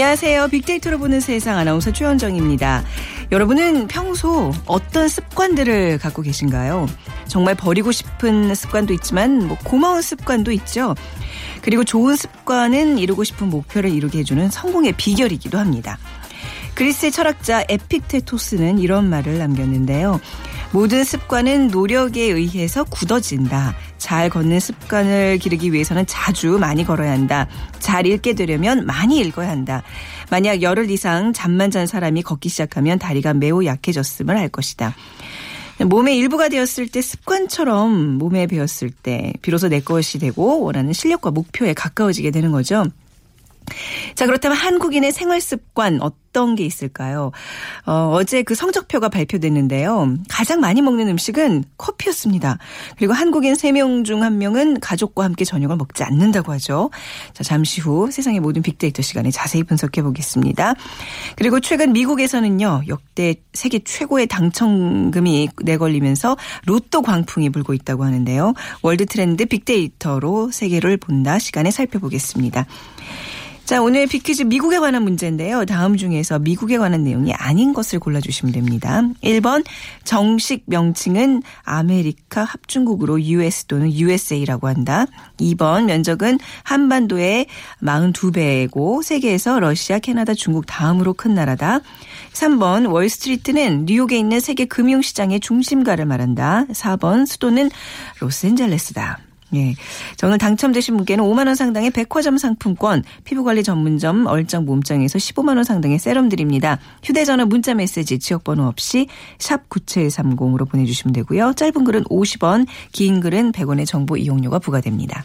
안녕하세요. 빅데이터로 보는 세상 아나운서 최현정입니다. 여러분은 평소 어떤 습관들을 갖고 계신가요? 정말 버리고 싶은 습관도 있지만 뭐 고마운 습관도 있죠. 그리고 좋은 습관은 이루고 싶은 목표를 이루게 해주는 성공의 비결이기도 합니다. 그리스의 철학자 에픽테토스는 이런 말을 남겼는데요. 모든 습관은 노력에 의해서 굳어진다. 잘 걷는 습관을 기르기 위해서는 자주 많이 걸어야 한다. 잘 읽게 되려면 많이 읽어야 한다. 만약 열흘 이상 잠만 잔 사람이 걷기 시작하면 다리가 매우 약해졌음을 알 것이다. 몸의 일부가 되었을 때 습관처럼 몸에 배었을 때 비로소 내 것이 되고 원하는 실력과 목표에 가까워지게 되는 거죠. 자, 그렇다면 한국인의 생활 습관 어떤 게 있을까요? 어, 어제 그 성적표가 발표됐는데요. 가장 많이 먹는 음식은 커피였습니다. 그리고 한국인 3명 중 1명은 가족과 함께 저녁을 먹지 않는다고 하죠. 자, 잠시 후 세상의 모든 빅데이터 시간에 자세히 분석해 보겠습니다. 그리고 최근 미국에서는요. 역대 세계 최고의 당첨금이 내걸리면서 로또 광풍이 불고 있다고 하는데요. 월드 트렌드 빅데이터로 세계를 본다 시간에 살펴보겠습니다. 자, 오늘 빅퀴즈 미국에 관한 문제인데요. 다음 중에서 미국에 관한 내용이 아닌 것을 골라주시면 됩니다. 1번 정식 명칭은 아메리카 합중국으로 US 또는 USA라고 한다. 2번 면적은 한반도의 42배고 세계에서 러시아, 캐나다, 중국 다음으로 큰 나라다. 3번 월스트리트는 뉴욕에 있는 세계 금융시장의 중심가를 말한다. 4번 수도는 로스앤젤레스다. 예. 자, 오늘 당첨되신 분께는 5만원 상당의 백화점 상품권, 피부관리 전문점 얼짱 몸짱에서 15만원 상당의 세럼 드립니다. 휴대전화 문자 메시지 지역번호 없이 샵 9730으로 보내주시면 되고요. 짧은 글은 50원, 긴 글은 100원의 정보 이용료가 부과됩니다.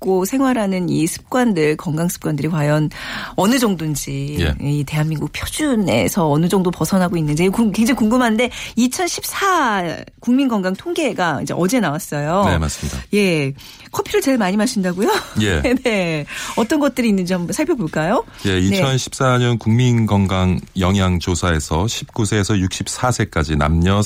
고 생활하는 이 습관들, 건강 습관들이 과연 어느 정도인지, 예. 이 대한민국 표준에서 어느 정도 벗어나고 있는지 궁- 굉장히 궁금한데, 2014 국민 건강 통계가 이제 어제 나왔어요. 네, 맞습니다. 예. 커피를 제일 많이 마신다고요? 예. 네. 어떤 것들이 있는지 한번 살펴볼까요? 예, 네. 2014년 국민 건강 영양 조사에서 19세에서 64세까지 남녀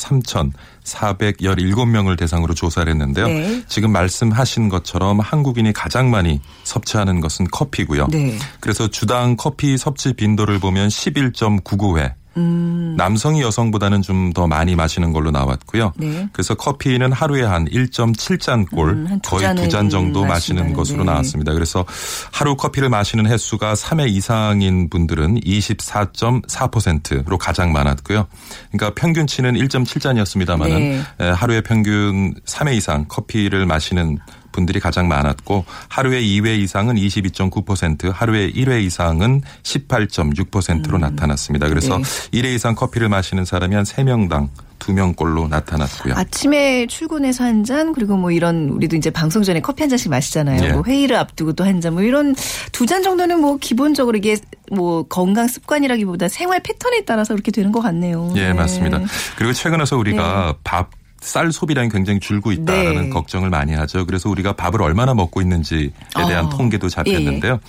3,417명을 대상으로 조사를 했는데요. 네. 지금 말씀하신 것처럼 한국인이 가장 많이 섭취하는 것은 커피고요. 네. 그래서 주당 커피 섭취 빈도를 보면 11.99회. 음. 남성이 여성보다는 좀 더 많이 마시는 걸로 나왔고요. 네. 그래서 커피는 하루에 한 1.7잔꼴 음, 한두 거의 두 잔 정도 마시는 것으로 네. 나왔습니다. 그래서 하루 커피를 마시는 횟수가 3회 이상인 분들은 24.4%로 가장 많았고요. 그러니까 평균치는 1.7잔이었습니다만은 네. 하루에 평균 3회 이상 커피를 마시는 분들이 가장 많았고 하루에 2회 이상은 22.9%, 하루에 1회 이상은 18.6%로 나타났습니다. 그래서 네. 1회 이상 커피를 마시는 사람이 한 3명당 2명꼴로 나타났고요. 아침에 출근해서 한 잔, 그리고 뭐 이런, 우리도 이제 방송 전에 커피 한 잔씩 마시잖아요. 예. 뭐 회의를 앞두고 또 한 잔, 뭐 이런 두 잔 정도는 뭐 기본적으로 이게 뭐 건강 습관이라기보다 생활 패턴에 따라서 그렇게 되는 것 같네요. 예, 네. 맞습니다. 그리고 최근 와서 우리가 밥, 쌀 소비량이 굉장히 줄고 있다라는 네. 걱정을 많이 하죠. 그래서 우리가 밥을 얼마나 먹고 있는지에 대한 아, 통계도 잡혔는데요.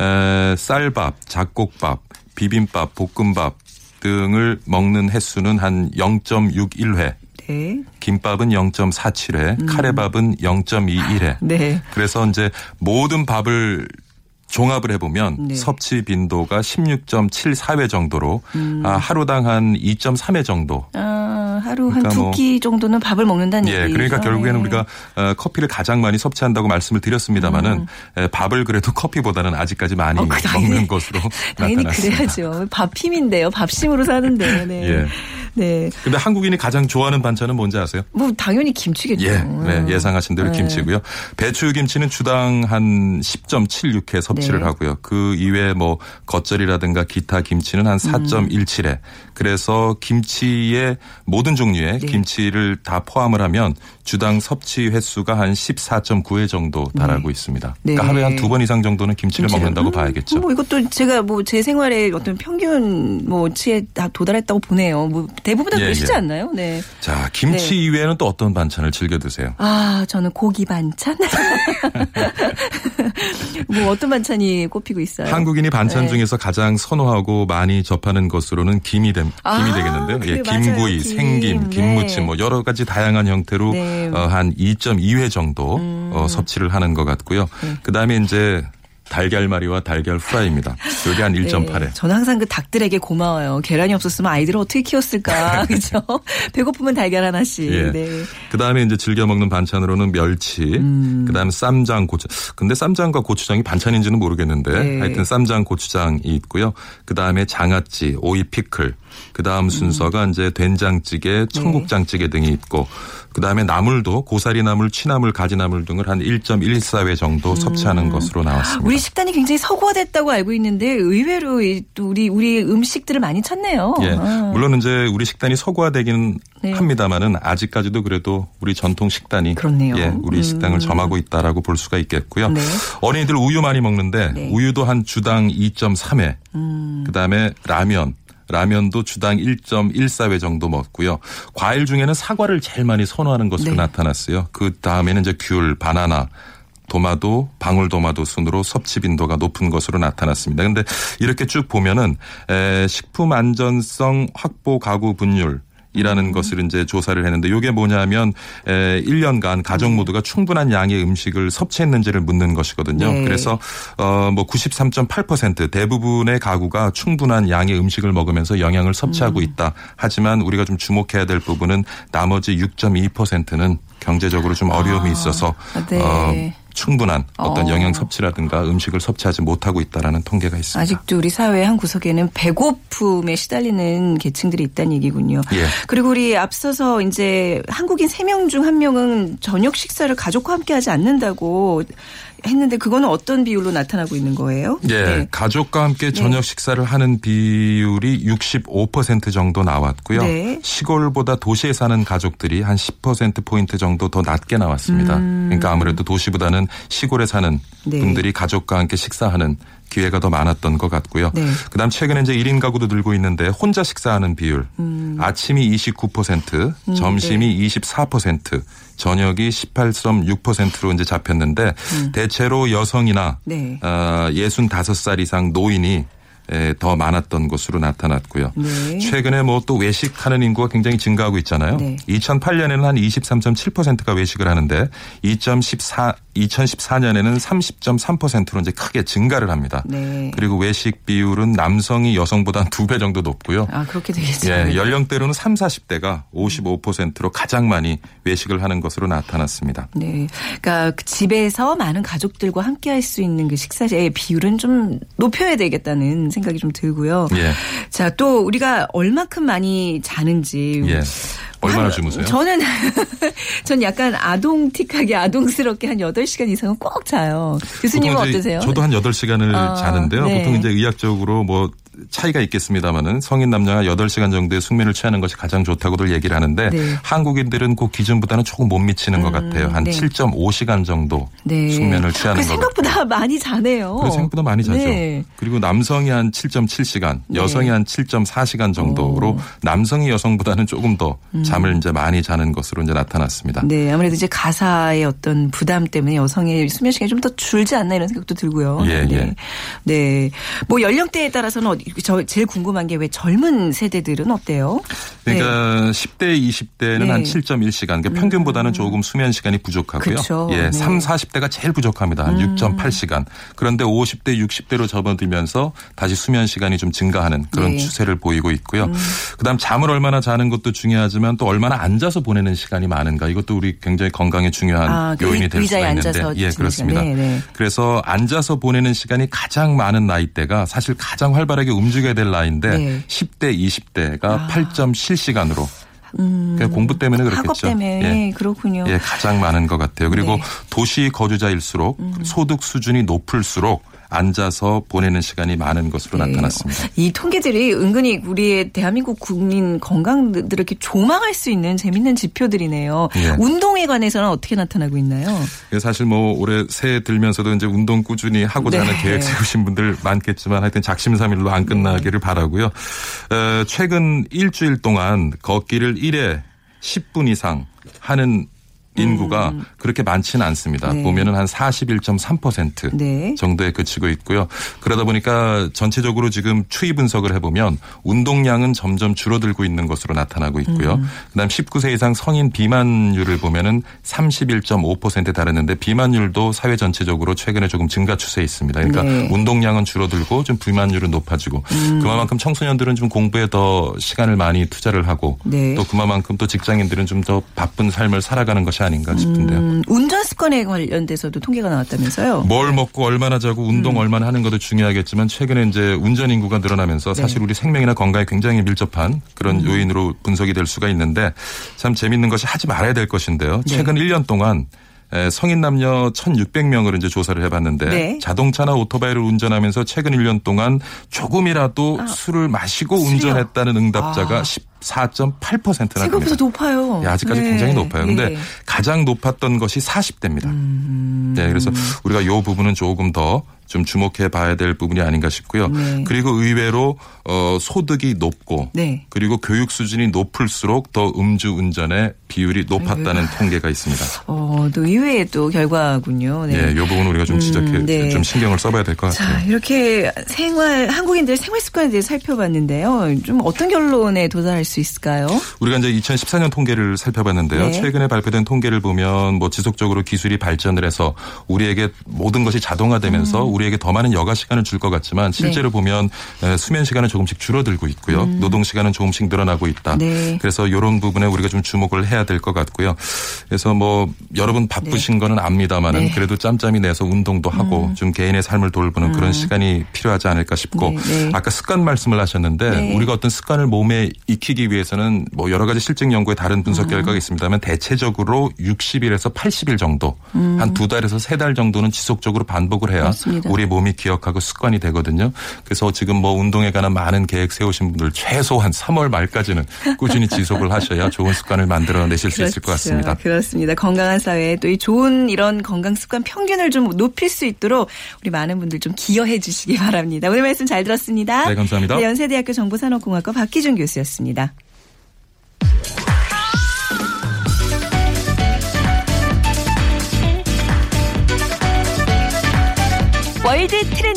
에, 쌀밥, 잡곡밥, 비빔밥, 볶음밥 등을 먹는 횟수는 한 0.61회. 네. 김밥은 0.47회, 카레밥은 0.21회. 네. 그래서 이제 모든 밥을 종합을 해보면 네. 섭취 빈도가 16.74회 정도로 아, 하루당 한 2.3회 정도 아, 하루 그러니까 한두 뭐- 끼 정도는 밥을 먹는다는 예, 얘기죠. 그러니까 결국에는 네. 우리가 어, 커피를 가장 많이 섭취한다고 말씀을 드렸습니다마는 에, 밥을 그래도 커피보다는 아직까지 많이 음. 어, 그 당연히- 먹는 것으로 당연히 나타났습니다. 그래야죠. 밥힘인데요. 밥심으로 사는데. 네. 예. 네. 근데 한국인이 가장 좋아하는 반찬은 뭔지 아세요? 뭐 당연히 김치겠죠. 예, 네, 예상하신 대로 네. 김치고요. 배추 김치는 주당 한 10.76회 섭취를 네. 하고요. 그 이외에 뭐 겉절이라든가 기타 김치는 한 4.17회. 그래서 김치의 모든 종류의 네. 김치를 다 포함을 하면 주당 섭취 횟수가 한 14.9회 정도 달하고 있습니다. 그러니까 네. 하루에 한 두 번 이상 정도는 김치를 김치를. 먹는다고 음, 봐야겠죠. 뭐 이것도 제가 뭐 제 생활의 어떤 평균 뭐치에 다 도달했다고 보네요. 뭐 대부분 다 예, 그러시지 예. 않나요? 네. 자, 김치 네. 이외에는 또 어떤 반찬을 즐겨 드세요? 아, 저는 고기 반찬. 뭐 어떤 반찬이 꼽히고 있어요? 한국인이 반찬 네. 중에서 가장 선호하고 많이 접하는 것으로는 김이, 됨, 김이 아, 되겠는데요. 예. 김구이, 김. 생김, 김무침 네. 뭐 여러 가지 다양한 형태로 네. 음. 어, 한 2.2회 정도 어, 섭취를 하는 것 같고요. 네. 그다음에 이제 달걀말이와 달걀 프라이입니다. 요게 한 1.8회. 네, 저는 항상 그 닭들에게 고마워요. 계란이 없었으면 아이들을 어떻게 키웠을까. 그죠? 배고프면 달걀 하나씩. 예. 네. 그 다음에 이제 즐겨 먹는 반찬으로는 멸치, 음. 그 다음에 쌈장, 고추. 근데 쌈장과 고추장이 반찬인지는 모르겠는데 네. 하여튼 쌈장, 고추장이 있고요. 그 다음에 장아찌, 오이 피클. 그 다음 음. 순서가 이제 네. 된장찌개, 청국장찌개 등이 있고 그 다음에 나물도 고사리 나물, 취나물, 가지나물 등을 한 1.14회 정도 섭취하는 것으로 나왔습니다. 음. 우리 식단이 굉장히 서구화됐다고 알고 있는데 의외로 우리 우리 음식들을 많이 찾네요. 예. 아. 물론 이제 우리 식단이 서구화되기는 네. 합니다만은 아직까지도 그래도 우리 전통 식단이 그렇네요. 예, 우리 음. 식당을 점하고 있다라고 볼 수가 있겠고요. 네. 어린이들 우유 많이 먹는데 네. 우유도 한 주당 2.3회. 음. 그다음에 라면 라면도 주당 1.14회 정도 먹고요. 과일 중에는 사과를 제일 많이 선호하는 것으로 네. 나타났어요. 그 다음에는 이제 귤, 바나나, 도마도, 방울도마도 순으로 섭취 빈도가 높은 것으로 나타났습니다. 근데 이렇게 쭉 보면은 에, 식품 안전성 확보 가구 분율 이라는 음. 것을 이제 조사를 했는데 이게 뭐냐면 에 1년간 가족 모두가 충분한 양의 음식을 섭취했는지를 묻는 것이거든요. 네. 그래서 어뭐 93.8% 대부분의 가구가 충분한 양의 음식을 먹으면서 영양을 섭취하고 음. 있다. 하지만 우리가 좀 주목해야 될 부분은 나머지 6.2%는 경제적으로 좀 어려움이 있어서 아, 네. 어 충분한 어떤 어. 영양 섭취라든가 음식을 섭취하지 못하고 있다라는 통계가 있습니다. 아직도 우리 사회 한 구석에는 배고픔에 시달리는 계층들이 있다는 얘기군요. 예. 그리고 우리 앞서서 이제 한국인 3명 중 1명은 저녁 식사를 가족과 함께 하지 않는다고 했는데 그거는 어떤 비율로 나타나고 있는 거예요? 예, 네. 가족과 함께 저녁 식사를 하는 비율이 65% 정도 나왔고요. 네. 시골보다 도시에 사는 가족들이 한 10% 포인트 정도 더 낮게 나왔습니다. 그러니까 아무래도 도시보다는 시골에 사는 음. 네. 분들이 가족과 함께 식사하는 기회가 더 많았던 것 같고요. 네. 그다음 최근에 이제 1인 가구도 늘고 있는데 혼자 식사하는 비율 아침이 29%, 음, 점심이 네. 24%, 저녁이 18.6%로 이제 잡혔는데 대체로 여성이나 네. 어, 65살 이상 노인이 에, 더 많았던 것으로 나타났고요. 네. 최근에 뭐 또 외식하는 인구가 굉장히 증가하고 있잖아요. 네. 2008년에는 한 23.7%가 외식을 하는데 2014 2014년에는 30.3%로 이제 크게 증가를 합니다. 네. 그리고 외식 비율은 남성이 여성보다 두 배 정도 높고요. 아, 그렇게 되겠죠. 예, 연령대로는 3, 40대가 55%로 가장 많이 외식을 하는 것으로 나타났습니다. 네. 그러니까 그 집에서 많은 가족들과 함께 할 수 있는 그 식사의 비율은 좀 높여야 되겠다는 생각이 좀 들고요. 예. 자, 또 우리가 얼마큼 많이 자는지. 예. 얼마나 한- 주무세요? 저는 전 약간 아동틱하게 아동스럽게 한 8시간 이상은 꼭 자요. 교수님은 어떠세요? 저도 한 8시간을 아, 자는데요. 네. 보통 이제 의학적으로 뭐 차이가 있겠습니다만은 성인 남녀가 8시간 정도의 숙면을 취하는 것이 가장 좋다고들 얘기를 하는데 네. 음, 한국인들은 그 기준보다는 조금 못 미치는 것 같아요. 한 네. 7.5시간 정도 네. 숙면을 취하는 그것 같아요. 생각보다 많이 자네요. 그래 생각보다 많이 자죠. 네. 그리고 남성이 한 7.7시간, 여성이 한 7.4시간 정도로 남성이 여성보다는 조금 더 잠을 이제 많이 자는 것으로 이제 나타났습니다. 음. 네, 아무래도 이제 가사의 어떤 부담 때문에 여성의 수면 시간이 좀 더 줄지 않나 이런 생각도 들고요. 예, 네. 예. 네. 뭐 연령대에 따라서는 어디 저 제일 궁금한 게 왜 젊은 세대들은 어때요? 그러니까 10대, 20대는 네. 한 7.1시간. 그러니까 평균보다는 조금 수면 시간이 부족하고요. 그쵸. 예, 네. 3, 40대가 제일 부족합니다. 한 6.8시간. 그런데 50대, 60대로 접어들면서 다시 수면 시간이 좀 증가하는 그런 네. 추세를 보이고 있고요. 그다음 잠을 얼마나 자는 것도 중요하지만 또 얼마나 앉아서 보내는 시간이 많은가 이것도 우리 굉장히 건강에 중요한 아, 그 요인이 될 수가 있는데 예, 그렇습니다. 네, 네. 그래서 앉아서 보내는 시간이 가장 많은 나이대가 사실 가장 활발하게 움직여야 될 나이인데 네. 아. 10대, 20대가 8.7시간으로 그러니까 공부 때문에 그렇겠죠. 학업 때문에 예. 그렇군요. 예, 가장 많은 것 같아요. 그리고 네. 음. 도시 거주자일수록 소득 수준이 높을수록 앉아서 보내는 시간이 많은 것으로 네. 나타났습니다. 이 통계들이 은근히 우리의 대한민국 국민 건강들을 이렇게 조망할 수 있는 재밌는 지표들이네요. 예. 운동에 관해서는 어떻게 나타나고 있나요? 사실 뭐 올해 새해 들면서도 이제 운동 꾸준히 하고자 하는 네. 계획 세우신 분들 많겠지만 하여튼 작심삼일로 안 끝나기를 바라고요. 어, 최근 일주일 동안 걷기를 1회 10분 이상 하는 인구가 그렇게 많지는 않습니다. 음. 네. 보면은 한 41.3% 네. 정도에 그치고 있고요. 그러다 보니까 전체적으로 지금 추이 분석을 해보면 운동량은 점점 줄어들고 있는 것으로 나타나고 있고요. 음. 그다음 19세 이상 성인 비만율을 보면은 31.5%에 달했는데 비만율도 사회 전체적으로 최근에 조금 증가 추세에 있습니다. 그러니까 네. 음. 운동량은 줄어들고 좀 비만율은 높아지고 그만큼 청소년들은 좀 공부에 더 시간을 많이 투자를 하고 네. 또 그만큼 또 직장인들은 좀 더 바쁜 삶을 살아가는 것이 아닌가 싶은데요. 음, 운전 습관에 관련돼서도 통계가 나왔다면서요? 뭘 먹고 얼마나 자고 운동 음. 얼마나 하는 것도 중요하겠지만 최근에 이제 운전 인구가 늘어나면서 네. 사실 우리 생명이나 건강에 굉장히 밀접한 그런 음. 요인으로 분석이 될 수가 있는데 참 재밌는 것이 하지 말아야 될 것인데요. 네. 최근 1년 동안 에, 성인 남녀 1,600명을 이제 조사를 해봤는데 네. 자동차나 오토바이를 운전하면서 최근 1년 동안 조금이라도 술을 마시고 아, 술이요? 운전했다는 응답자가 아. 14.8%나 생각보다. 높아요. 예, 아직까지 네. 굉장히 높아요. 근데 예. 가장 높았던 것이 40대입니다. 음. 네, 그래서 우리가 이 부분은 조금 더 좀 주목해 봐야 될 부분이 아닌가 싶고요. 네. 그리고 의외로 어 소득이 높고 네. 그리고 교육 수준이 높을수록 더 음주 운전의 비율이 높았다는 통계가 있습니다. 어, 또 의외의 또 결과군요. 네. 예, 이 부분 우리가 좀 지적해 음, 네. 좀 신경을 써봐야 될 것 같아요. 자, 이렇게 생활, 한국인들 생활 습관에 대해 살펴봤는데요. 좀 어떤 결론에 도달할 수 있을까요? 우리가 이제 2014년 통계를 살펴봤는데요. 네. 최근에 발표된 통계를 보면 뭐 지속적으로 기술이 발전을 해서 우리에게 모든 것이 자동화되면서 음. 우리에게 더 많은 여가 시간을 줄 것 같지만 실제로 네. 보면 에, 수면 시간은 조금씩 줄어들고 있고요. 노동 시간은 조금씩 늘어나고 있다. 음. 네. 그래서 이런 부분에 우리가 좀 주목을 해야 될 것 같고요. 그래서 뭐 여러분 바쁘신 거는 압니다만은 네. 음. 그래도 짬짬이 내서 운동도 하고 좀 개인의 삶을 돌보는 그런 시간이 필요하지 않을까 싶고 네, 네. 아까 습관 말씀을 하셨는데 네. 우리가 어떤 습관을 몸에 익히기 위해서는 뭐 여러 가지 실증 연구의 다른 분석 음. 결과가 있습니다만 대체적으로 60일에서 80일 정도 한두 달에서 세 달 정도는 지속적으로 반복을 해야 음. 맞습니다. 우리 몸이 기억하고 습관이 되거든요. 그래서 지금 뭐 운동에 관한 많은 계획 세우신 분들 최소한 3월 말까지는 꾸준히 지속을 하셔야 좋은 습관을 만들어 내실 수 있을 것 같습니다. 그렇죠. 그렇습니다. 건강한 사회에 또 이 좋은 이런 건강 습관 평균을 좀 높일 수 있도록 우리 많은 분들 좀 기여해 주시기 바랍니다. 오늘 말씀 잘 들었습니다. 네, 감사합니다. 네, 연세대학교 정보산업공학과 박기준 교수였습니다.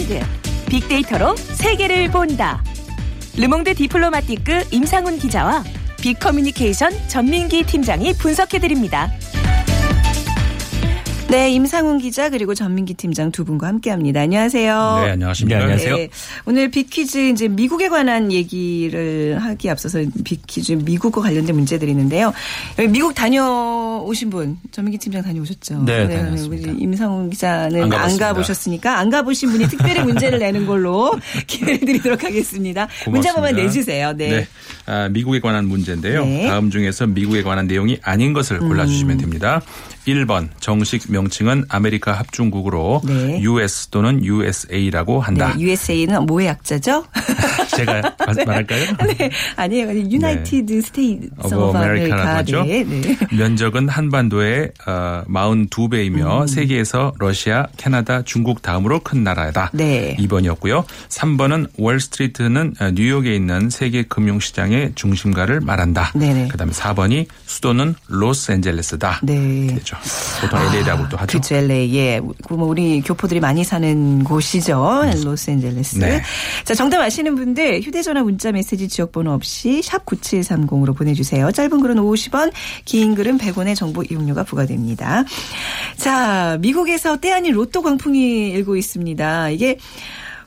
트렌드 빅데이터로 세계를 본다. 르몽드 디플로마티크 임상훈 기자와 빅커뮤니케이션 전민기 팀장이 분석해드립니다. 네, 임상훈 기자 그리고 전민기 팀장 두 분과 함께합니다. 안녕하세요. 네, 안녕하십니까. 네, 안녕하세요. 네, 오늘 빅퀴즈 이제 미국에 관한 얘기를 하기 앞서서 빅퀴즈 미국과 관련된 문제들이 있는데요. 여기 미국 다녀오신 분 전민기 팀장 다녀오셨죠? 네, 다녀왔습니다. 우리 임상훈 기자는 안 안. 가보셨으니까 안 가보신 분이 특별히 문제를 내는 걸로 기회를 드리도록 하겠습니다. 문제 한번 고맙습니다. 내주세요. 네. 네. 아, 미국에 관한 문제인데요. 네. 음. 다음 중에서 미국에 관한 내용이 아닌 것을 골라주시면 됩니다. 1번 정식 명칭은 아메리카 합중국으로 네. US 또는 USA라고 한다. 네, USA는 뭐의 약자죠? 제가 말- 말할까요? 네, 아니에요. United States of of America라고 America. 하죠. 네, 네. 면적은 한반도의 어, 42배이며 음. 세계에서 러시아, 캐나다, 중국 다음으로 큰 나라다. 네. 2번이었고요. 3번은 월스트리트는 어, 뉴욕에 있는 세계 금융시장의 중심가를 말한다. 네네. 그다음에 4번이 수도는 로스앤젤레스다. 네. 이렇게 됐죠. LA죠. 보통 LA라고도 하죠. 그렇죠, LA. 예. 그뭐 우리 교포들이 많이 사는 곳이죠. 로스앤젤레스. 네. 자, 정답 아시는 분들 휴대전화 문자 메시지 지역번호 없이 샵 9730으로 보내주세요. 짧은 글은 50원, 긴 글은 100원의 정보 이용료가 부과됩니다. 자, 미국에서 때 아닌 로또 광풍이 일고 있습니다. 이게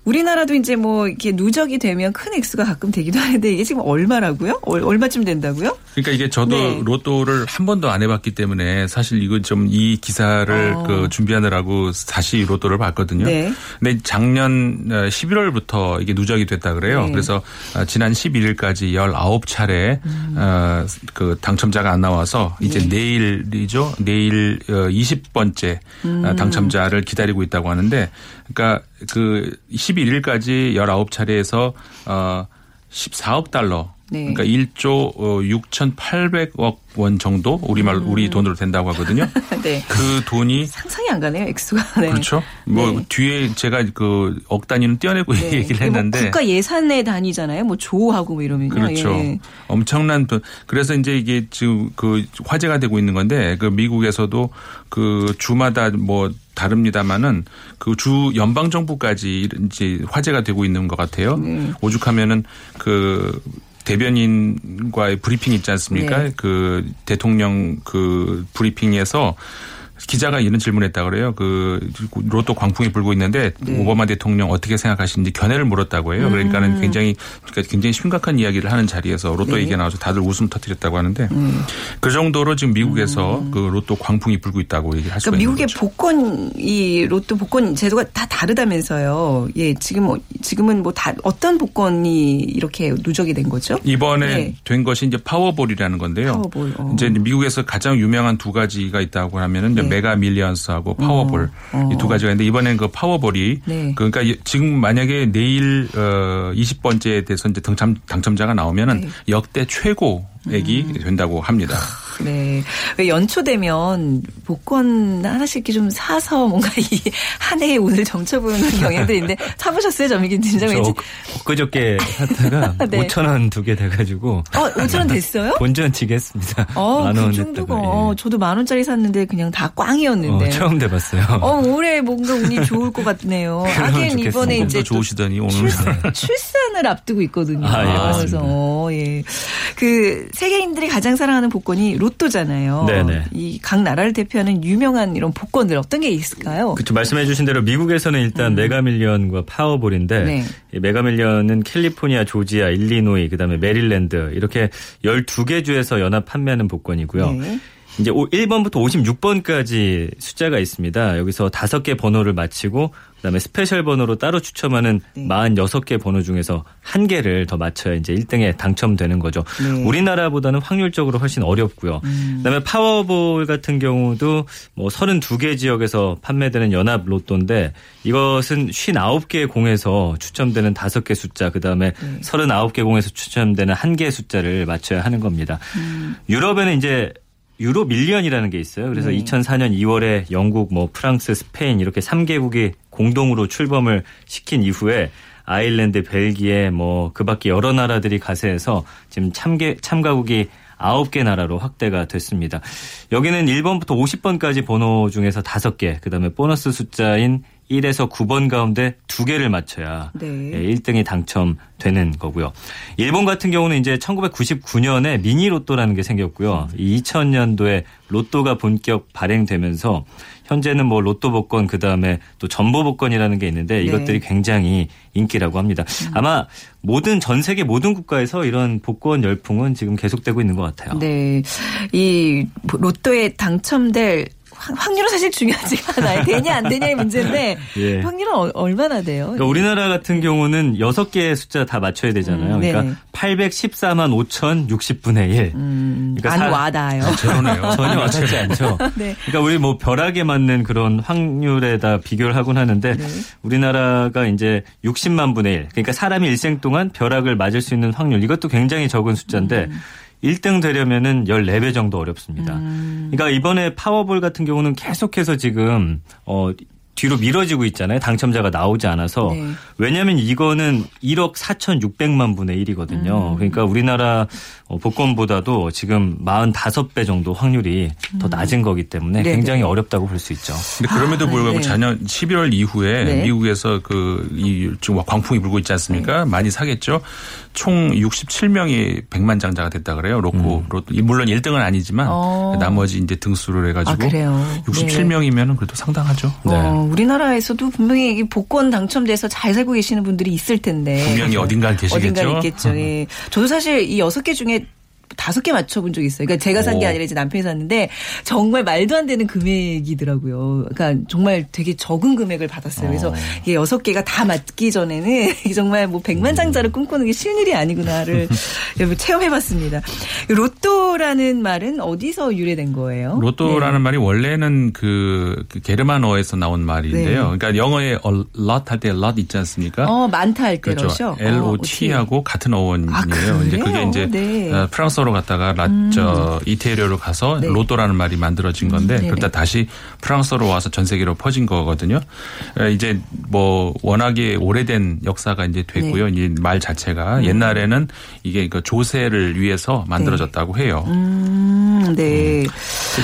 우리나라도 이제 뭐 이렇게 누적이 되면 큰 액수가 가끔 되기도 하는데 이게 지금 얼마라고요? 얼, 얼마쯤 된다고요? 그러니까 이게 저도 네. 로또를 한 번도 안 해봤기 때문에 사실 이거 좀이 기사를 어. 그 준비하느라고 다시 로또를 봤거든요. 네. 근데 작년 11월부터 이게 누적이 됐다 그래요. 네. 그래서 어, 지난 11일까지 19차례 음. 어, 그 당첨자가 안 나와서 이제 네. 내일이죠. 내일 20번째 음. 당첨자를 기다리고 있다고 하는데 그러니까 그 11일까지 19차례에서 어 14억 달러 네. 그러니까 1조 어, 6,800억 원 정도 우리말 음. 우리 돈으로 된다고 하거든요. 네. 그 돈이 상상이 안 가네요, 액수가. 네. 그렇죠. 뭐 네. 뒤에 제가 그 억 단위는 떼어내고 네. 얘기를 뭐 했는데 국가 예산의 단위잖아요. 뭐 조하고 뭐 이러면요. 그렇죠. 예. 엄청난 돈. 그래서 이제 이게 지금 그 화제가 되고 있는 건데 그 미국에서도 그 주마다 뭐 다릅니다만은 그 주 연방 정부까지 이제 화제가 되고 있는 것 같아요. 네. 오죽하면은 그 대변인과의 브리핑 있지 않습니까? 네. 그 대통령 그 브리핑에서 기자가 이런 질문했다 그래요. 그 로또 광풍이 불고 있는데 네. 오바마 대통령 어떻게 생각하시는지 견해를 물었다고 해요. 그러니까는 굉장히 그러니까 굉장히 심각한 이야기를 하는 자리에서 로또 음. 네. 얘기가 나와서 다들 웃음 터뜨렸다고 하는데 그 정도로 지금 미국에서 그 로또 광풍이 불고 있다고 수가 음. 그러니까 미국의 거죠. 복권 이 로또 복권 제도가 다 다르다면서요. 예, 지금 뭐- 지금은 뭐 다 어떤 복권이 이렇게 누적이 된 거죠? 이번에 네. 된 것이 이제 파워볼이라는 건데요. 파워볼, 어. 이제 미국에서 가장 유명한 두 가지가 있다고 하면은 네. 메가 밀리언스하고 파워볼 어. 이두 가지가 있는데 이번엔 그 파워볼이 네. 그러니까 이- 지금 만약에 내일 어 20번째에 대해서 이제 당첨 당첨자가 나오면은 네. 음. 역대 최고액이 된다고 합니다. 네. 왜 연초 되면 복권 하나씩 좀 사서 뭔가 이 한 해의 운을 점쳐보는 경향도 있는데 사보셨어요, 점이긴? 저 엊그저께 샀다가 네. 5천 원 두 개 돼가지고 어, 5천 원 됐어요? 본전 치겠습니다. 어, 만그원 정도가. 했다가 어, 예. 저도 만 원짜리 샀는데 그냥 다 꽝이었는데. 어, 처음 돼봤어요. 어, 올해 뭔가 운이 좋을 것 같네요. 하긴. 이번에 이제 좋으시더니 오늘 출산, 출산을 앞두고 있거든요. 아, 예. 그래서 어, 예. 그 세계인들이 가장 사랑하는 복권이 로또잖아요. 네네. 이 각 나라를 대표하는 유명한 이런 복권들 어떤 게 있을까요? 그렇죠. 말씀해주신 대로 미국에서는 일단 메가밀리언과 파워볼인데 음. 네. 이 메가밀리언은 캘리포니아, 조지아, 일리노이, 그다음에 메릴랜드 이렇게 12개 주에서 연합 판매하는 복권이고요. 네. 이제 1번부터 56번까지 숫자가 있습니다. 여기서 5개 번호를 맞히고 그다음에 스페셜 번호로 따로 추첨하는 네. 46개 번호 중에서 한 개를 더 맞춰야 이제 1등에 당첨되는 거죠. 네. 음. 우리나라보다는 확률적으로 훨씬 어렵고요. 그다음에 파워볼 같은 경우도 뭐 32개 지역에서 판매되는 연합 로또인데 이것은 59개 공에서 추첨되는 5개 숫자 그다음에 네. 39개 공에서 추첨되는 한개 숫자를 맞춰야 하는 겁니다. 음. 유럽에는 이제 유로 밀리언이라는 게 있어요. 그래서 네. 2004년 2월에 영국, 뭐 프랑스, 스페인 이렇게 3개국이 공동으로 출범을 시킨 이후에 아일랜드, 벨기에 뭐 그 밖에 여러 나라들이 가세해서 지금 참개 참가국이 9개 나라로 확대가 됐습니다. 여기는 1번부터 50번까지 번호 중에서 5개, 그 다음에 보너스 숫자인 1에서 9번 가운데 2개를 맞춰야 네. 예, 1등이 당첨되는 거고요. 일본 같은 경우는 이제 1999년에 미니 로또라는 게 생겼고요. 2000년도에 로또가 본격 발행되면서 현재는 뭐 로또 복권 그다음에 또 전보 복권이라는 게 있는데 이것들이 굉장히 인기라고 합니다. 아마 모든 전 세계 모든 국가에서 이런 복권 열풍은 지금 계속되고 있는 것 같아요. 네. 이 로또에 당첨될 확- 확률은 사실 중요하지가 않아요. 되냐 안 되냐의 문제인데 예. 확률은 어- 얼마나 돼요? 그러니까 우리나라 같은 경우는 6개의 숫자 다 맞춰야 되잖아요. 음, 네. 그러니까 814만 5천 60분의 1. 음, 그러니까 안 사- 와닿아요. 제로네요. 전혀 와닿지 않죠. 네. 그러니까 우리 뭐 벼락에 맞는 그런 확률에다 비교를 하곤 하는데 네. 우리나라가 이제 60만 분의 1. 그러니까 사람이 일생 동안 벼락을 맞을 수 있는 확률 이것도 굉장히 적은 숫자인데 음. 1등 되려면은 14배 정도 어렵습니다. 음. 그러니까 이번에 파워볼 같은 경우는 계속해서 지금 어 뒤로 미뤄지고 있잖아요. 당첨자가 나오지 않아서. 네. 왜냐하면 이거는 1억 4,600만 분의 1이거든요. 그러니까 우리나라 어, 복권보다도 지금 45배 정도 확률이 더 낮은 거기 때문에 네네. 굉장히 어렵다고 볼 수 있죠. 근데 그럼에도 아, 불구하고 네. 작년 11월 이후에 네. 미국에서 그 이 지금 광풍이 불고 있지 않습니까? 네. 많이 사겠죠. 총 67명이 백만장자가 됐다 그래요. 로코. 로또. 물론 1등은 아니지만 어. 나머지 이제 등수를 해가지고 아, 그래요? 네. 67명이면 그래도 상당하죠. 어, 우리나라에서도 분명히 이 복권 당첨돼서 잘 살고 계시는 분들이 있을 텐데. 분명히 어딘가에 계시겠죠. 어딘가 있겠죠. 예. 저도 사실 이 여섯 개 중에 다섯 개 맞춰본 적이 있어요. 그러니까 제가 산게 오. 아니라 이제 남편이 샀는데 정말 말도 안 되는 금액이더라고요. 그러니까 정말 되게 적은 금액을 받았어요. 그래서 이게 여섯 개가 다 맞기 전에는 정말 뭐 백만장자를 꿈꾸는 게 쉬운 일이 아니구나를 체험해봤습니다. 로또라는 말은 어디서 유래된 거예요? 로또라는 말이 원래는 그, 그 게르만어에서 나온 말인데요. 네. 그러니까 영어에 lot 할 때 lot 있지 않습니까? 어 많다 할때 그렇죠. 러죠. L O T하고 같은 어원이에요. 아, 그래요? 이제 그게 이제 네. 어, 프랑스어로 갔다가 라, 저 이태리어로 가서 네. 로또라는 말이 만들어진 건데 네네. 그러다 다시 프랑스어로 와서 전 세계로 퍼진 거거든요. 에, 이제 뭐 워낙에 오래된 역사가 이제 됐고요. 네. 이말 자체가 옛날에는 이게 그 조세를 위해서 만들어졌다고 해요. 음, 네.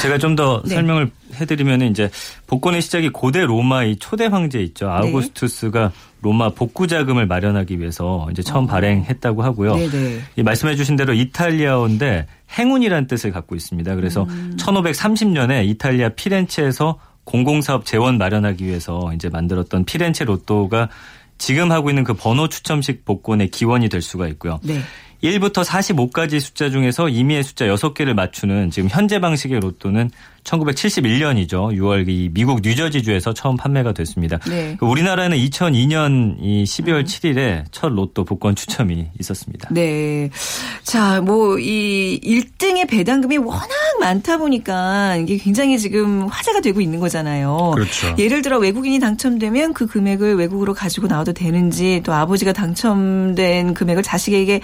제가 좀더 네. 설명을 해드리면 이제 복권의 시작이 고대 로마 의 초대 황제 있죠. 네. 아우구스투스가 로마 복구 자금을 마련하기 위해서 이제 처음 발행했다고 하고요. 어. 네네. 이 말씀해주신 대로 이탈리아어인데 행운이라는 뜻을 갖고 있습니다. 그래서 음. 1530년에 이탈리아 피렌체에서 공공사업 재원 마련하기 위해서 이제 만들었던 피렌체 로또가 지금 하고 있는 그 번호 추첨식 복권의 기원이 될 수가 있고요. 네. 1부터 45까지 숫자 중에서 임의의 숫자 6개를 맞추는 지금 현재 방식의 로또는 1971년이죠. 6월 이 미국 뉴저지주에서 처음 판매가 됐습니다. 네. 그 우리나라는 2002년 이 12월 7일에 첫 로또 복권 추첨이 있었습니다. 네. 자, 뭐, 이 1등의 배당금이 워낙 많다 보니까 이게 굉장히 지금 화제가 되고 있는 거잖아요. 그렇죠. 예를 들어 외국인이 당첨되면 그 금액을 외국으로 가지고 나와도 되는지 또 아버지가 당첨된 금액을 자식에게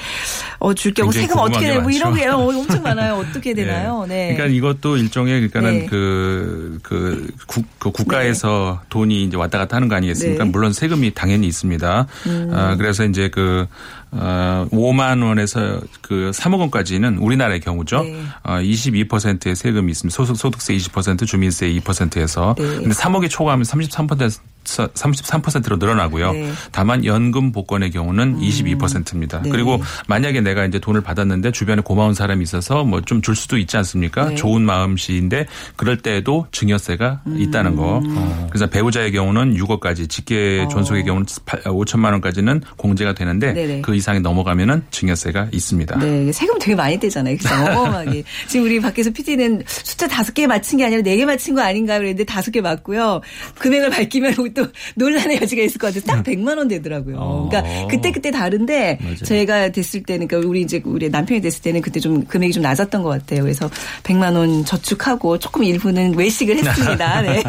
어, 줄 경우 세금 어떻게 내고 게 이런 게. 어, 엄청 많아요. 어떻게 되나요? 네. 그러니까 이것도 일종의 그러니까 는 네. 그, 그, 국, 그 국가에서 돈이 이제 왔다 갔다 하는 거 아니겠습니까? 네. 물론 세금이 당연히 있습니다. 음. 아, 그래서 이제 그, 어, 5만 원에서 그 3억 원까지는 우리나라의 경우죠. 네. 어, 22%의 세금이 있습니다. 소득, 소득세 20%, 주민세 2%에서. 네. 근데 3억이 초과하면 33% 33%로 늘어나고요. 네. 다만 연금 복권의 경우는 22%입니다. 네. 그리고 만약에 내가 이제 돈을 받았는데 주변에 고마운 사람이 있어서 뭐 좀 줄 수도 있지 않습니까? 네. 좋은 마음씨인데 그럴 때에도 증여세가 있다는 거. 음. 그래서 배우자의 경우는 6억까지, 직계 존속의 경우는 5천만 원까지는 공제가 되는데 어. 그 이상이 넘어가면은 증여세가 있습니다. 네, 세금 되게 많이 떼잖아요. 그죠? 어마어마하게. 지금 우리 밖에서 PD는 숫자 다섯 개 맞힌 게 아니라 네 개 맞힌 거 아닌가 그랬는데 다섯 개 맞고요. 금액을 밝히면 또 논란의 여지가 있을 것 같아요. 딱 100만 원 되더라고요. 어. 그러니까 그때 그때 다른데 맞아요. 제가 됐을 때는 그러니까 우리 이제 우리 남편이 됐을 때는 그때 좀 금액이 좀 낮았던 것 같아요. 그래서 100만 원 저축하고 조금 일부는 외식을 했습니다. 네.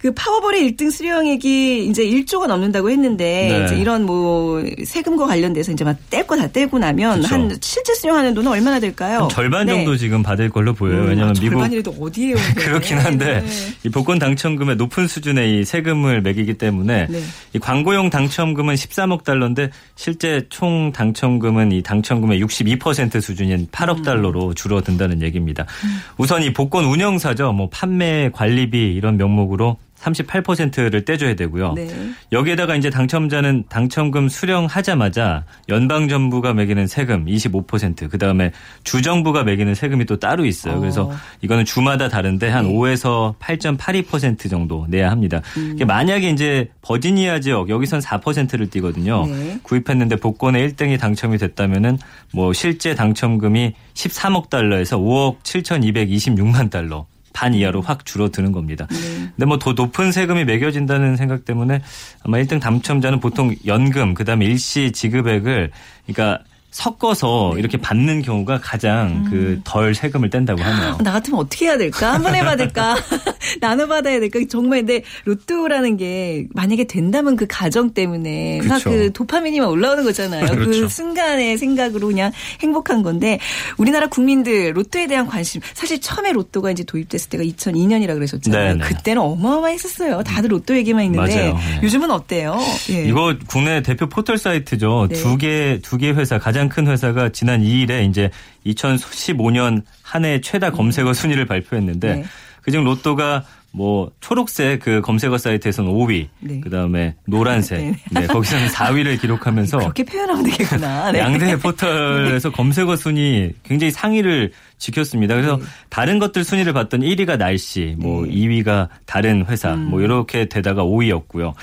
그 파워볼의 1등 수령액이 이제 1조가 넘는다고 했는데 네. 이제 이런 뭐 세금과 관련 돼서 이제 막뗄거다 떼고 나면 그쵸. 한 실제 수령하는 돈은 얼마나 될까요? 한 절반 네. 정도 지금 받을 걸로 보여요. 음, 왜냐하면 아, 미국 절반이라도 어디에요? 그렇긴 한데 네. 이 복권 당첨금의 높은 수준의 이 세금을 매기기 때문에 네. 이 광고용 당첨금은 13억 달러인데 실제 총 당첨금은 이 당첨금의 62% 수준인 8억 음. 달러로 줄어든다는 얘기입니다. 우선 이 복권 운영사죠. 뭐 판매 관리비 이런 명목으로 38%를 떼줘야 되고요. 네. 여기에다가 이제 당첨자는 당첨금 수령하자마자 연방 정부가 매기는 세금 25%, 그 다음에 주 정부가 매기는 세금이 또 따로 있어요. 어. 그래서 이거는 주마다 다른데 한 네. 음. 5에서 8.82% 정도 내야 합니다. 이게 만약에 이제 버지니아 지역 여기선 4%를 띄거든요. 네. 구입했는데 복권에 1등이 당첨이 됐다면은 뭐 실제 당첨금이 13억 달러에서 5억 7,226만 달러. 반 이하로 확 줄어드는 겁니다. 네. 근데 뭐 더 높은 세금이 매겨진다는 생각 때문에 아마 1등 당첨자는 보통 연금 그다음에 일시 지급액을 그러니까 섞어서 이렇게 받는 경우가 가장 그덜 세금을 뗀다고 하네요. 나 같으면 어떻게 해야 될까? 한번 해봐야 될까? 나눠 받아야 될까? 정말 근데 로또라는 게 만약에 된다면 그 가정 때문에 막. 그 도파민이 막 올라오는 거잖아요. 그 그렇죠. 순간의 생각으로 그냥 행복한 건데 우리나라 국민들 로또에 대한 관심 사실 처음에 로또가 이제 도입됐을 때가 2002년이라 그러셨잖아요. 네네. 그때는 어마어마했었어요. 다들 로또 얘기만 했는데 맞아요. 네. 요즘은 어때요? 예. 이거 국내 대표 포털 사이트죠. 네. 두 개, 두개 회사, 가장 큰 회사가 지난 2일에 이제 2015년 한 해 최다 검색어 순위를 발표했는데 네. 그중 로또가 뭐 초록색 그 검색어 사이트에서는 5위, 네. 그다음에 노란색, 네. 네, 거기서는 4위를 기록하면서 그렇게 표현하면 되겠구나. 네. 양대 포털에서 검색어 순위 굉장히 상위를 지켰습니다. 그래서 네. 다른 것들 순위를 봤더니 1위가 날씨, 뭐 네. 2위가 다른 회사, 음. 뭐 이렇게 되다가 5위였고요.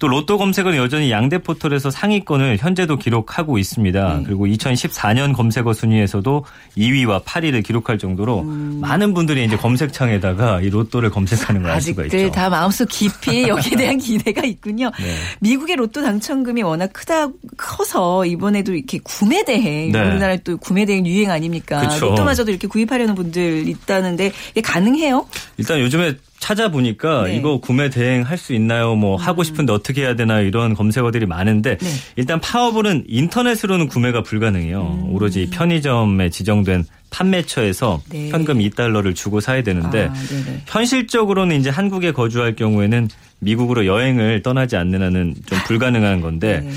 또 로또 검색어는 여전히 양대 포털에서 상위권을 현재도 기록하고 있습니다. 네. 그리고 2014년 검색어 순위에서도 2위와 8위를 기록할 정도로 많은 분들이 이제 검색창에다가 이 로또를 검색 하는 걸 알 수가 있죠. 음. 아직들 다 마음속 깊이 여기에 대한 기대가 있군요. 네. 미국의 로또 당첨금이 워낙 크다 커서 이번에도 이렇게 구매 대행 네. 우리나라 또 구매 대행 유행 아닙니까? 그쵸. 로또마저도 이렇게 구입하려는 분들 있다는데 이게 가능해요? 일단 요즘에 찾아보니까 네. 음. 이거 구매 대행할 수 있나요? 뭐 하고 싶은데 어떻게 해야 되나 이런 검색어들이 많은데 네. 일단 파워볼은 인터넷으로는 구매가 불가능해요. 음. 오로지 편의점에 지정된 판매처에서 네. 현금 2달러를 주고 사야 되는데 아. 현실적으로는 이제 한국에 거주할 경우에는 미국으로 여행을 떠나지 않는 한은 좀 불가능한 건데 네.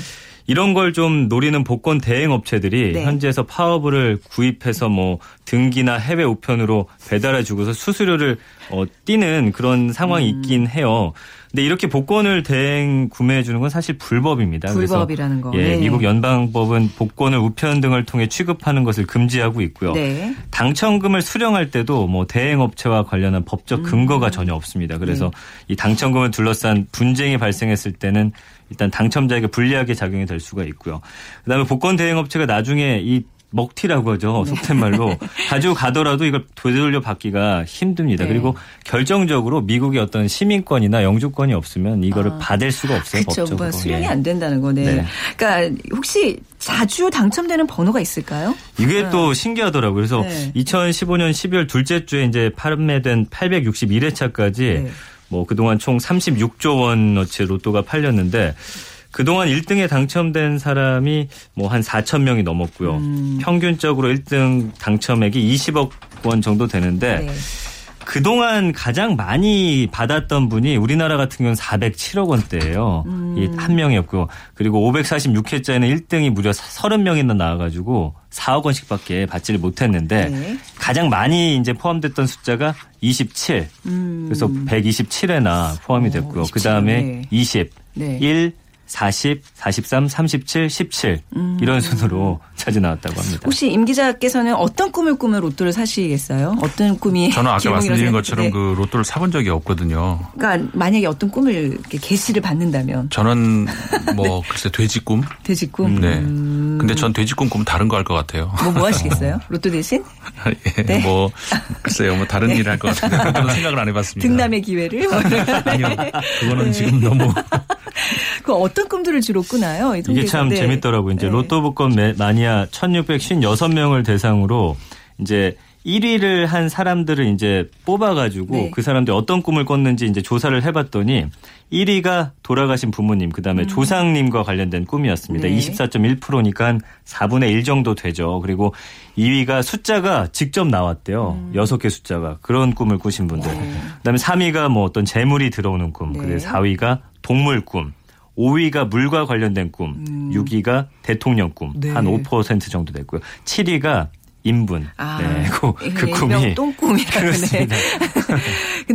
이런 걸 좀 노리는 복권 대행 업체들이 네. 현지에서 파워블을 구입해서 뭐 등기나 해외 우편으로 배달해 주고서 수수료를 어, 띄는 그런 상황이 음. 있긴 해요. 근데 이렇게 복권을 대행 구매해 주는 건 사실 불법입니다. 불법이라는 거. 예, 네. 미국 연방법은 복권을 우편 등을 통해 취급하는 것을 금지하고 있고요. 네. 당첨금을 수령할 때도 뭐 대행 업체와 관련한 법적 근거가 전혀 없습니다. 그래서 네. 이 당첨금을 둘러싼 분쟁이 발생했을 때는 일단 당첨자에게 불리하게 작용이 될 수가 있고요. 그다음에 복권 대행 업체가 나중에 이 먹튀라고 하죠. 네. 속된 말로 가지고 가더라도 이걸 되돌려 받기가 힘듭니다. 네. 그리고 결정적으로 미국의 어떤 시민권이나 영주권이 없으면 이거를 아, 받을 수가 없어요. 그렇죠. 법적으로. 뭐 수령이 예. 안 된다는 거네. 네. 그러니까 혹시 자주 당첨되는 번호가 있을까요? 이게 또 신기하더라고요. 그래서 네. 2015년 12월 둘째 주에 이제 판매된 861회차까지 네. 뭐 그동안 총 36조 원어치 로또가 팔렸는데 그동안 1등에 당첨된 사람이 뭐 한 4천 명이 넘었고요. 음. 평균적으로 1등 당첨액이 20억 원 정도 되는데 네. 그동안 가장 많이 받았던 분이 우리나라 같은 경우는 407억 원대예요. 음. 이한 명이었고 그리고 546회짜리는 1등이 무려 30명이나 나와가지고 4억 원씩밖에 받지를 못했는데 네. 가장 많이 이제 포함됐던 숫자가 27. 음. 그래서 127회나 포함이 어, 됐고요. 27, 그 다음에 네. 20, 네. 1, 40, 43, 37, 17 이런 순으로 차지 나왔다고 합니다. 음. 혹시 임 기자께서는 어떤 꿈을 꾸며 로또를 사시겠어요? 어떤 꿈이 저는 아까 말씀드린 것처럼 네. 그 로또를 사본 적이 없거든요. 그러니까 만약에 어떤 꿈을 이렇게 게시를 받는다면 저는 뭐 글쎄 돼지 꿈. 돼지 꿈. 네. 음. 근데 전 돼지 꿈 꾸면 다른 거 할 것 같아요. 뭐, 뭐 하시겠어요? 로또 대신? 예, 네. 뭐 글쎄요, 뭐 다른 일 할 것 같은데 생각을 안 해봤습니다. 등남의 기회를? 아니요, 그거는 네. 지금 너무 그 어떤 꿈들을 주로 꾸나요? 이 이게? 참 네. 재밌더라고요. 이제 네. 로또 복권 매- 마니아 1656명을 대상으로 이제 1위를 한 사람들을 이제 뽑아가지고 네. 그 사람들이 어떤 꿈을 꿨는지 이제 조사를 해봤더니 1위가 돌아가신 부모님, 그 다음에 조상님과 관련된 꿈이었습니다. 음. 네. 24.1%니까 한 4분의 1 정도 되죠. 그리고 2위가 숫자가 직접 나왔대요. 음. 여섯 개 숫자가. 그런 꿈을 꾸신 분들. 그 다음에 3위가 뭐 어떤 재물이 들어오는 꿈. 네. 그리고 4위가 동물 꿈. 5위가 물과 관련된 꿈, 6위가 대통령 꿈, 음. 네. 한5% 정도 됐고요. 7위가 인분. 아, 네, 그, 그 꿈이 똥꿈이라고. 그렇습니다.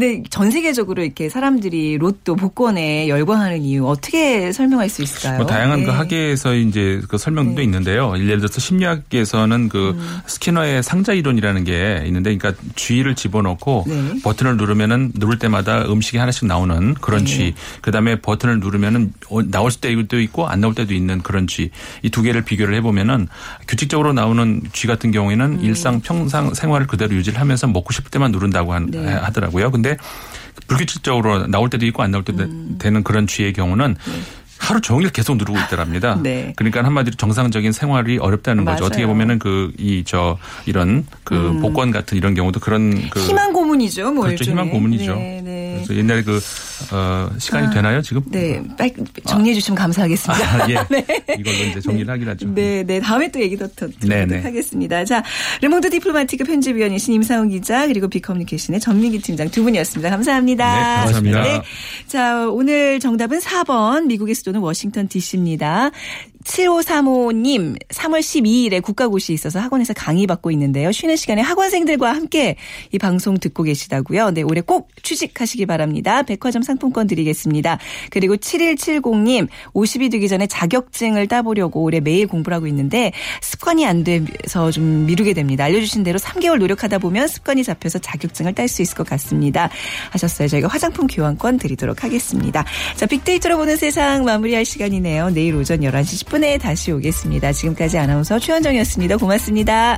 근데 전 세계적으로 이렇게 사람들이 로또 복권에 열광하는 이유 어떻게 설명할 수 있을까요? 뭐 다양한 네. 그 학계에서 이제 그 설명도 네. 있는데요. 예를 들어서 심리학에서는 그 음. 스키너의 상자 이론이라는 게 있는데, 그러니까 쥐를 집어넣고 네. 버튼을 누르면은 누를 때마다 음식이 하나씩 나오는 그런 네. 쥐. 그 다음에 버튼을 누르면은 어, 나올 때도 있고 안 나올 때도 있는 그런 쥐. 이 두 개를 비교를 해보면은 규칙적으로 나오는 쥐 같은 경우에는 음. 일상 평상 생활을 그대로 유지를 하면서 먹고 싶을 때만 누른다고 한- 네. 하더라고요. 근데 불규칙적으로 나올 때도 있고 안 나올 때도 음. 되는 그런 쥐의 경우는 하루 종일 계속 누르고 있더랍니다. 네. 그러니까 한마디로 정상적인 생활이 어렵다는 거죠. 맞아요. 어떻게 보면은 그 이 저 이런 그 복권 같은 이런 경우도 그런 그 희망 고문이죠, 뭐 그렇죠. 일종의. 희망 고문이죠. 네, 네. 그래서 옛날에 그 어, 시간이 아, 되나요 지금? 네, 빨리 정리해 주시면 감사하겠습니다. 아, 예. 이걸로 이제 정리를 하긴 하죠. 네, 네. 다음에 또 얘기 더 듣도록 네, 네. 하겠습니다. 자, 르몽드 디플로마티크 편집위원이신 임상훈 기자 그리고 비커뮤니케이션의 전민기 팀장 두 분이었습니다. 감사합니다. 네, 감사합니다. 네. 자, 오늘 정답은 4번 미국의 수도는 워싱턴 DC입니다. 7535님, 3월 12일에 국가고시 있어서 학원에서 강의 받고 있는데요. 쉬는 시간에 학원생들과 함께 이 방송 듣고 계시다고요. 네, 올해 꼭 취직하시기 바랍니다. 백화점 상품권 드리겠습니다. 그리고 7170님, 50이 되기 전에 자격증을 따보려고 올해 매일 공부를 하고 있는데 습관이 안 돼서 좀 미루게 됩니다. 알려주신 대로 3개월 노력하다 보면 습관이 잡혀서 자격증을 딸 수 있을 것 같습니다. 하셨어요. 저희가 화장품 교환권 드리도록 하겠습니다. 자, 빅데이터로 보는 세상 마무리할 시간이네요. 내일 오전 11시 10분에 다시 오겠습니다. 지금까지 아나운서 최현정이었습니다. 고맙습니다.